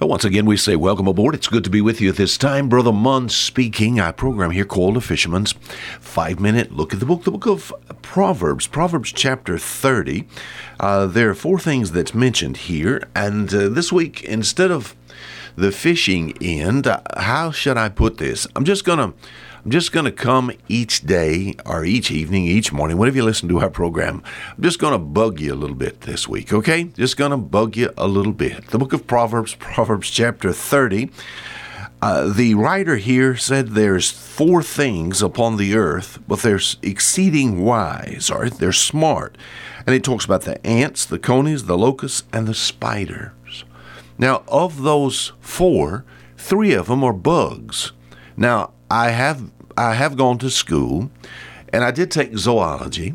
Well, once again, we say welcome aboard. It's good to be with you at this time. Brother Munn speaking. Our program here called A Fisherman's Five Minute Look at the Book, the book of Proverbs, Proverbs chapter 30. Uh, there are four things that's mentioned here. And uh, this week, instead of the fishing end, how should I put this? I'm just to I'm just to come each day or each evening, each morning, whenever you listen to our program. I'm just to bug you a little bit this week, okay? Just to bug you a little bit. The book of Proverbs, Proverbs chapter 30. Uh, the writer here said there's four things upon the earth, but they're exceeding wise, or they're smart. And he talks about the ants, the conies, the locusts, and the spiders. Now, of those four, three of them are bugs. Now, I have I have gone to school, and I did take zoology,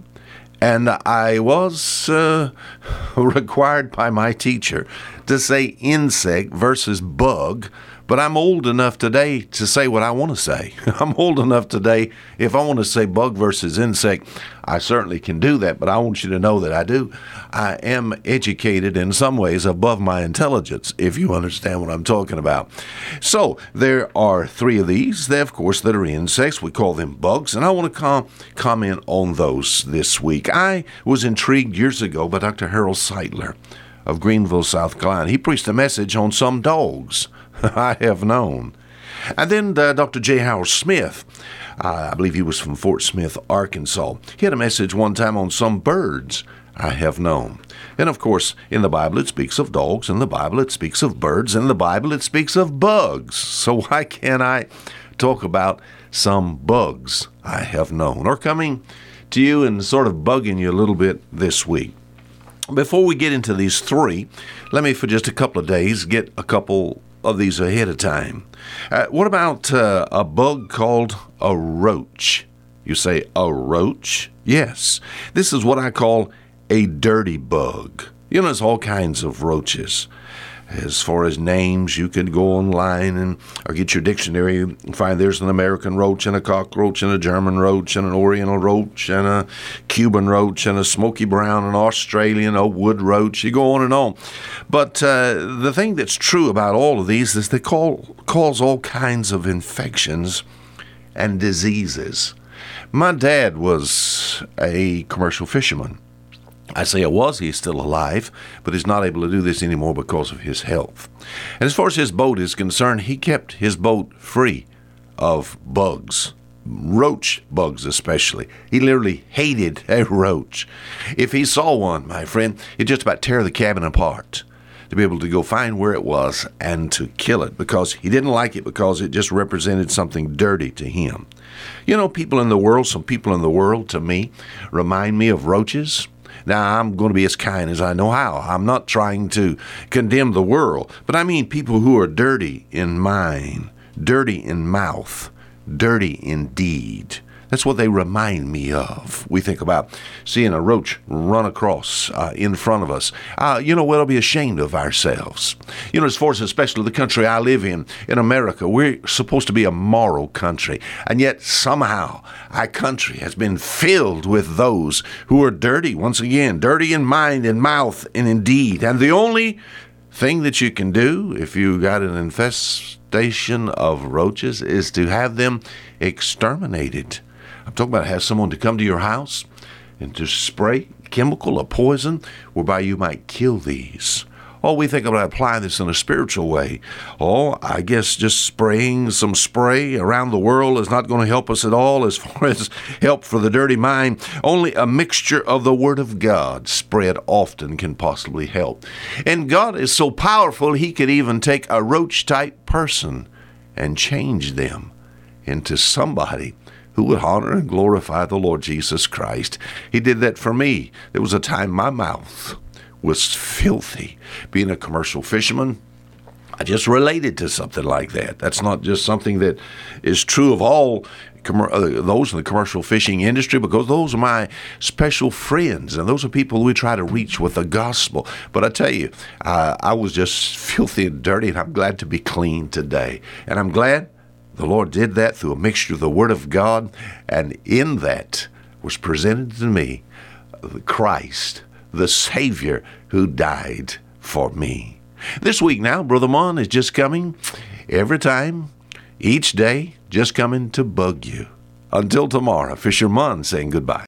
and I was uh, required by my teacher to say insect versus bug but I'm old enough today to say what I want to say. I'm old enough today, if I want to say bug versus insect, I certainly can do that, but I want you to know that I do. I am educated in some ways above my intelligence, if you understand what I'm talking about. So there are three of these, they, of course, that are insects. We call them bugs, and I want to com- comment on those this week. I was intrigued years ago by Dr. Harold Sightler of Greenville, South Carolina. He preached a message on some dogs. I have known. And then uh, Dr. J. Howard Smith, uh, I believe he was from Fort Smith, Arkansas. He had a message one time on some birds I have known. And of course, in the Bible it speaks of dogs, in the Bible it speaks of birds, in the Bible it speaks of bugs. So why can't I talk about some bugs I have known or coming to you and sort of bugging you a little bit this week? Before we get into these three, let me for just a couple of days get a couple of these ahead of time. Uh, what about uh, a bug called a roach? You say a roach? Yes. This is what I call a dirty bug. You know, there's all kinds of roaches. As far as names, you could go online and or get your dictionary and find there's an American roach and a cockroach and a German roach and an Oriental roach and a Cuban roach and a smoky brown and Australian a wood roach. You go on and on. But uh, the thing that's true about all of these is they call, cause all kinds of infections and diseases. My dad was a commercial fisherman. I say it was, he's still alive, but he's not able to do this anymore because of his health. And as far as his boat is concerned, he kept his boat free of bugs, roach bugs especially. He literally hated a roach. If he saw one, my friend, he'd just about tear the cabin apart to be able to go find where it was and to kill it because he didn't like it because it just represented something dirty to him. You know, people in the world, some people in the world to me remind me of roaches now, I'm going to be as kind as I know how. I'm not trying to condemn the world, but I mean people who are dirty in mind, dirty in mouth, dirty in deed. That's what they remind me of. We think about seeing a roach run across uh, in front of us. Uh, you know, we'll be ashamed of ourselves. You know, as far as especially the country I live in, in America, we're supposed to be a moral country. And yet, somehow, our country has been filled with those who are dirty, once again, dirty in mind, and mouth, and in deed. And the only thing that you can do if you got an infestation of roaches is to have them exterminated. I'm talking about have someone to come to your house and to spray chemical or poison whereby you might kill these. Oh, we think about applying this in a spiritual way. Oh, I guess just spraying some spray around the world is not going to help us at all as far as help for the dirty mind. Only a mixture of the Word of God spread often can possibly help. And God is so powerful, He could even take a roach type person and change them into somebody who would honor and glorify the Lord Jesus Christ. He did that for me. There was a time my mouth was filthy. Being a commercial fisherman, I just related to something like that. That's not just something that is true of all uh, those in the commercial fishing industry because those are my special friends and those are people we try to reach with the gospel. But I tell you, uh, I was just filthy and dirty, and I'm glad to be clean today. And I'm glad the Lord did that through a mixture of the Word of God, and in that was presented to me Christ, the Savior who died for me. This week now, Brother Munn is just coming every time, each day, just coming to bug you. Until tomorrow, Fisher Munn saying goodbye.